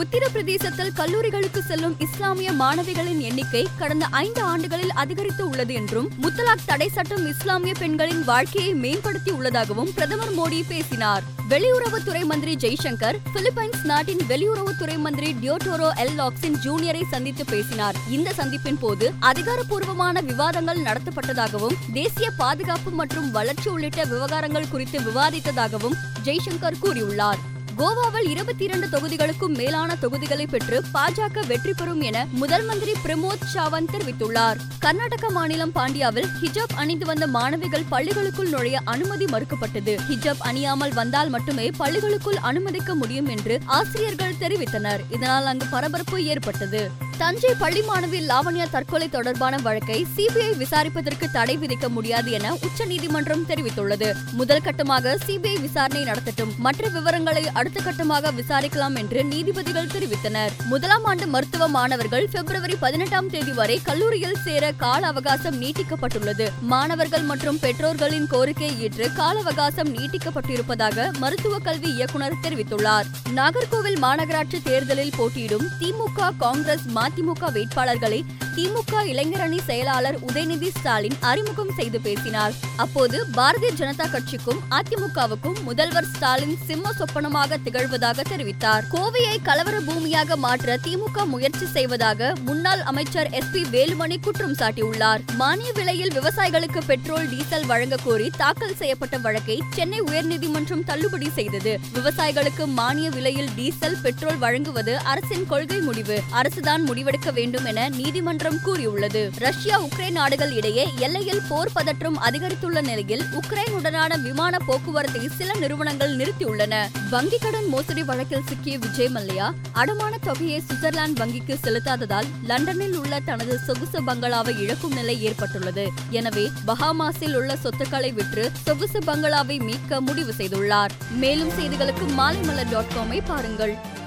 உத்தரப்பிரதேசத்தில் கல்லூரிகளுக்கு செல்லும் இஸ்லாமிய மாணவிகளின் எண்ணிக்கை கடந்த ஐந்து ஆண்டுகளில் அதிகரித்து உள்ளது என்றும் முத்தலாக் தடை சட்டம் இஸ்லாமிய பெண்களின் வாழ்க்கையை மேம்படுத்தி உள்ளதாகவும் பிரதமர் மோடி பேசினார். வெளியுறவுத்துறை மந்திரி ஜெய்சங்கர் பிலிப்பைன்ஸ் நாட்டின் வெளியுறவுத்துறை மந்திரி டியோட்டோரோ எல். லாக்ஸின் ஜூனியரை சந்தித்து பேசினார். இந்த சந்திப்பின் போது அதிகாரப்பூர்வமான விவாதங்கள் நடத்தப்பட்டதாகவும் தேசிய பாதுகாப்பு மற்றும் வளர்ச்சி உள்ளிட்ட விவகாரங்கள் குறித்து விவாதித்ததாகவும் ஜெய்சங்கர் கூறியுள்ளார். கோவாவில் இருபத்தி இரண்டு தொகுதிகளுக்கும் மேலான தொகுதிகளை பெற்று பாஜக வெற்றி பெறும் என முதல் மந்திரி பிரமோத் சாவந்த் தெரிவித்துள்ளார். கர்நாடக மாநிலம் பாண்டியாவில் ஹிஜாப் அணிந்து வந்த மாணவிகள் பள்ளிகளுக்குள் நுழைய அனுமதி மறுக்கப்பட்டது. ஹிஜாப் அணியாமல் வந்தால் மட்டுமே பள்ளிகளுக்குள் அனுமதிக்க முடியும் என்று ஆசிரியர்கள் தெரிவித்தனர். இதனால் அங்கு பரபரப்பு ஏற்பட்டது. தஞ்சை பள்ளி மாணவி லாவண்யா தற்கொலை தொடர்பான வழக்கை சிபிஐ விசாரிப்பதற்கு தடை விதிக்க முடியாது என உச்சநீதிமன்றம் தெரிவித்துள்ளது. முதல் கட்டமாக சிபிஐ விசாரணை நடத்தட்டும். மற்ற விவரங்களை அடுத்த கட்டமாக விசாரிக்கலாம் என்று நீதிபதிகள் தெரிவித்தனர். முதலாம் ஆண்டு மருத்துவ மாணவர்கள் பிப்ரவரி பதினெட்டாம் தேதி வரை கல்லூரியில் சேர கால அவகாசம் நீட்டிக்கப்பட்டுள்ளது. மாணவர்கள் மற்றும் பெற்றோர்களின் கோரிக்கையை ஏற்று கால அவகாசம் நீட்டிக்கப்பட்டிருப்பதாக மருத்துவ கல்வி இயக்குநர் தெரிவித்துள்ளார். நாகர்கோவில் மாநகராட்சி தேர்தலில் போட்டியிடும் திமுக காங்கிரஸ் அதிமுக வேட்பாளர்களை திமுக இளைஞரணி செயலாளர் உதயநிதி ஸ்டாலின் அறிமுகம் செய்து பேசினார். அப்போது பாரதிய ஜனதா கட்சிக்கும் அதிமுகவுக்கும் முதல்வர் ஸ்டாலின் சிம்ம சொப்பனமாக திகழ்வதாக தெரிவித்தார். கோவையை கலவர பூமியாக மாற்ற திமுக முயற்சி செய்வதாக முன்னாள் அமைச்சர் எஸ் பி வேலுமணி குற்றம் சாட்டியுள்ளார். மானிய விலையில் விவசாயிகளுக்கு பெட்ரோல் டீசல் வழங்க கோரி தாக்கல் செய்யப்பட்ட வழக்கை சென்னை உயர்நீதிமன்றம் தள்ளுபடி செய்தது. விவசாயிகளுக்கு மானிய விலையில் டீசல் பெட்ரோல் வழங்குவது அரசின் கொள்கை முடிவு. அரசுதான் முடிவெடுக்க வேண்டும் என நீதிமன்றம் கூறியுள்ளது. ரஷ்யா உக்ரைன் நாடுகள் இடையே எல்லையில் போர் பதற்றம் அதிகரித்துள்ள நிலையில் உக்ரைனுடனான விமான போக்குவரத்தை சில நிறுவனங்கள் நிறுத்தியுள்ளன. வங்கிக் கடன் மோசடி வழக்கில் சிக்கிய விஜய் மல்லையா அடமான தொகையை சுவிட்சர்லாந்து வங்கிக்கு செலுத்தாததால் லண்டனில் உள்ள தனது சொகுசு பங்களாவை இழக்கும் நிலை ஏற்பட்டுள்ளது. எனவே பஹாமாஸில் உள்ள சொத்துக்களை விற்று சொகுசு பங்களாவை மீட்க முடிவு செய்துள்ளார். மேலும் செய்திகளுக்கு மாலைமலர் டாட் காமை பாருங்கள்.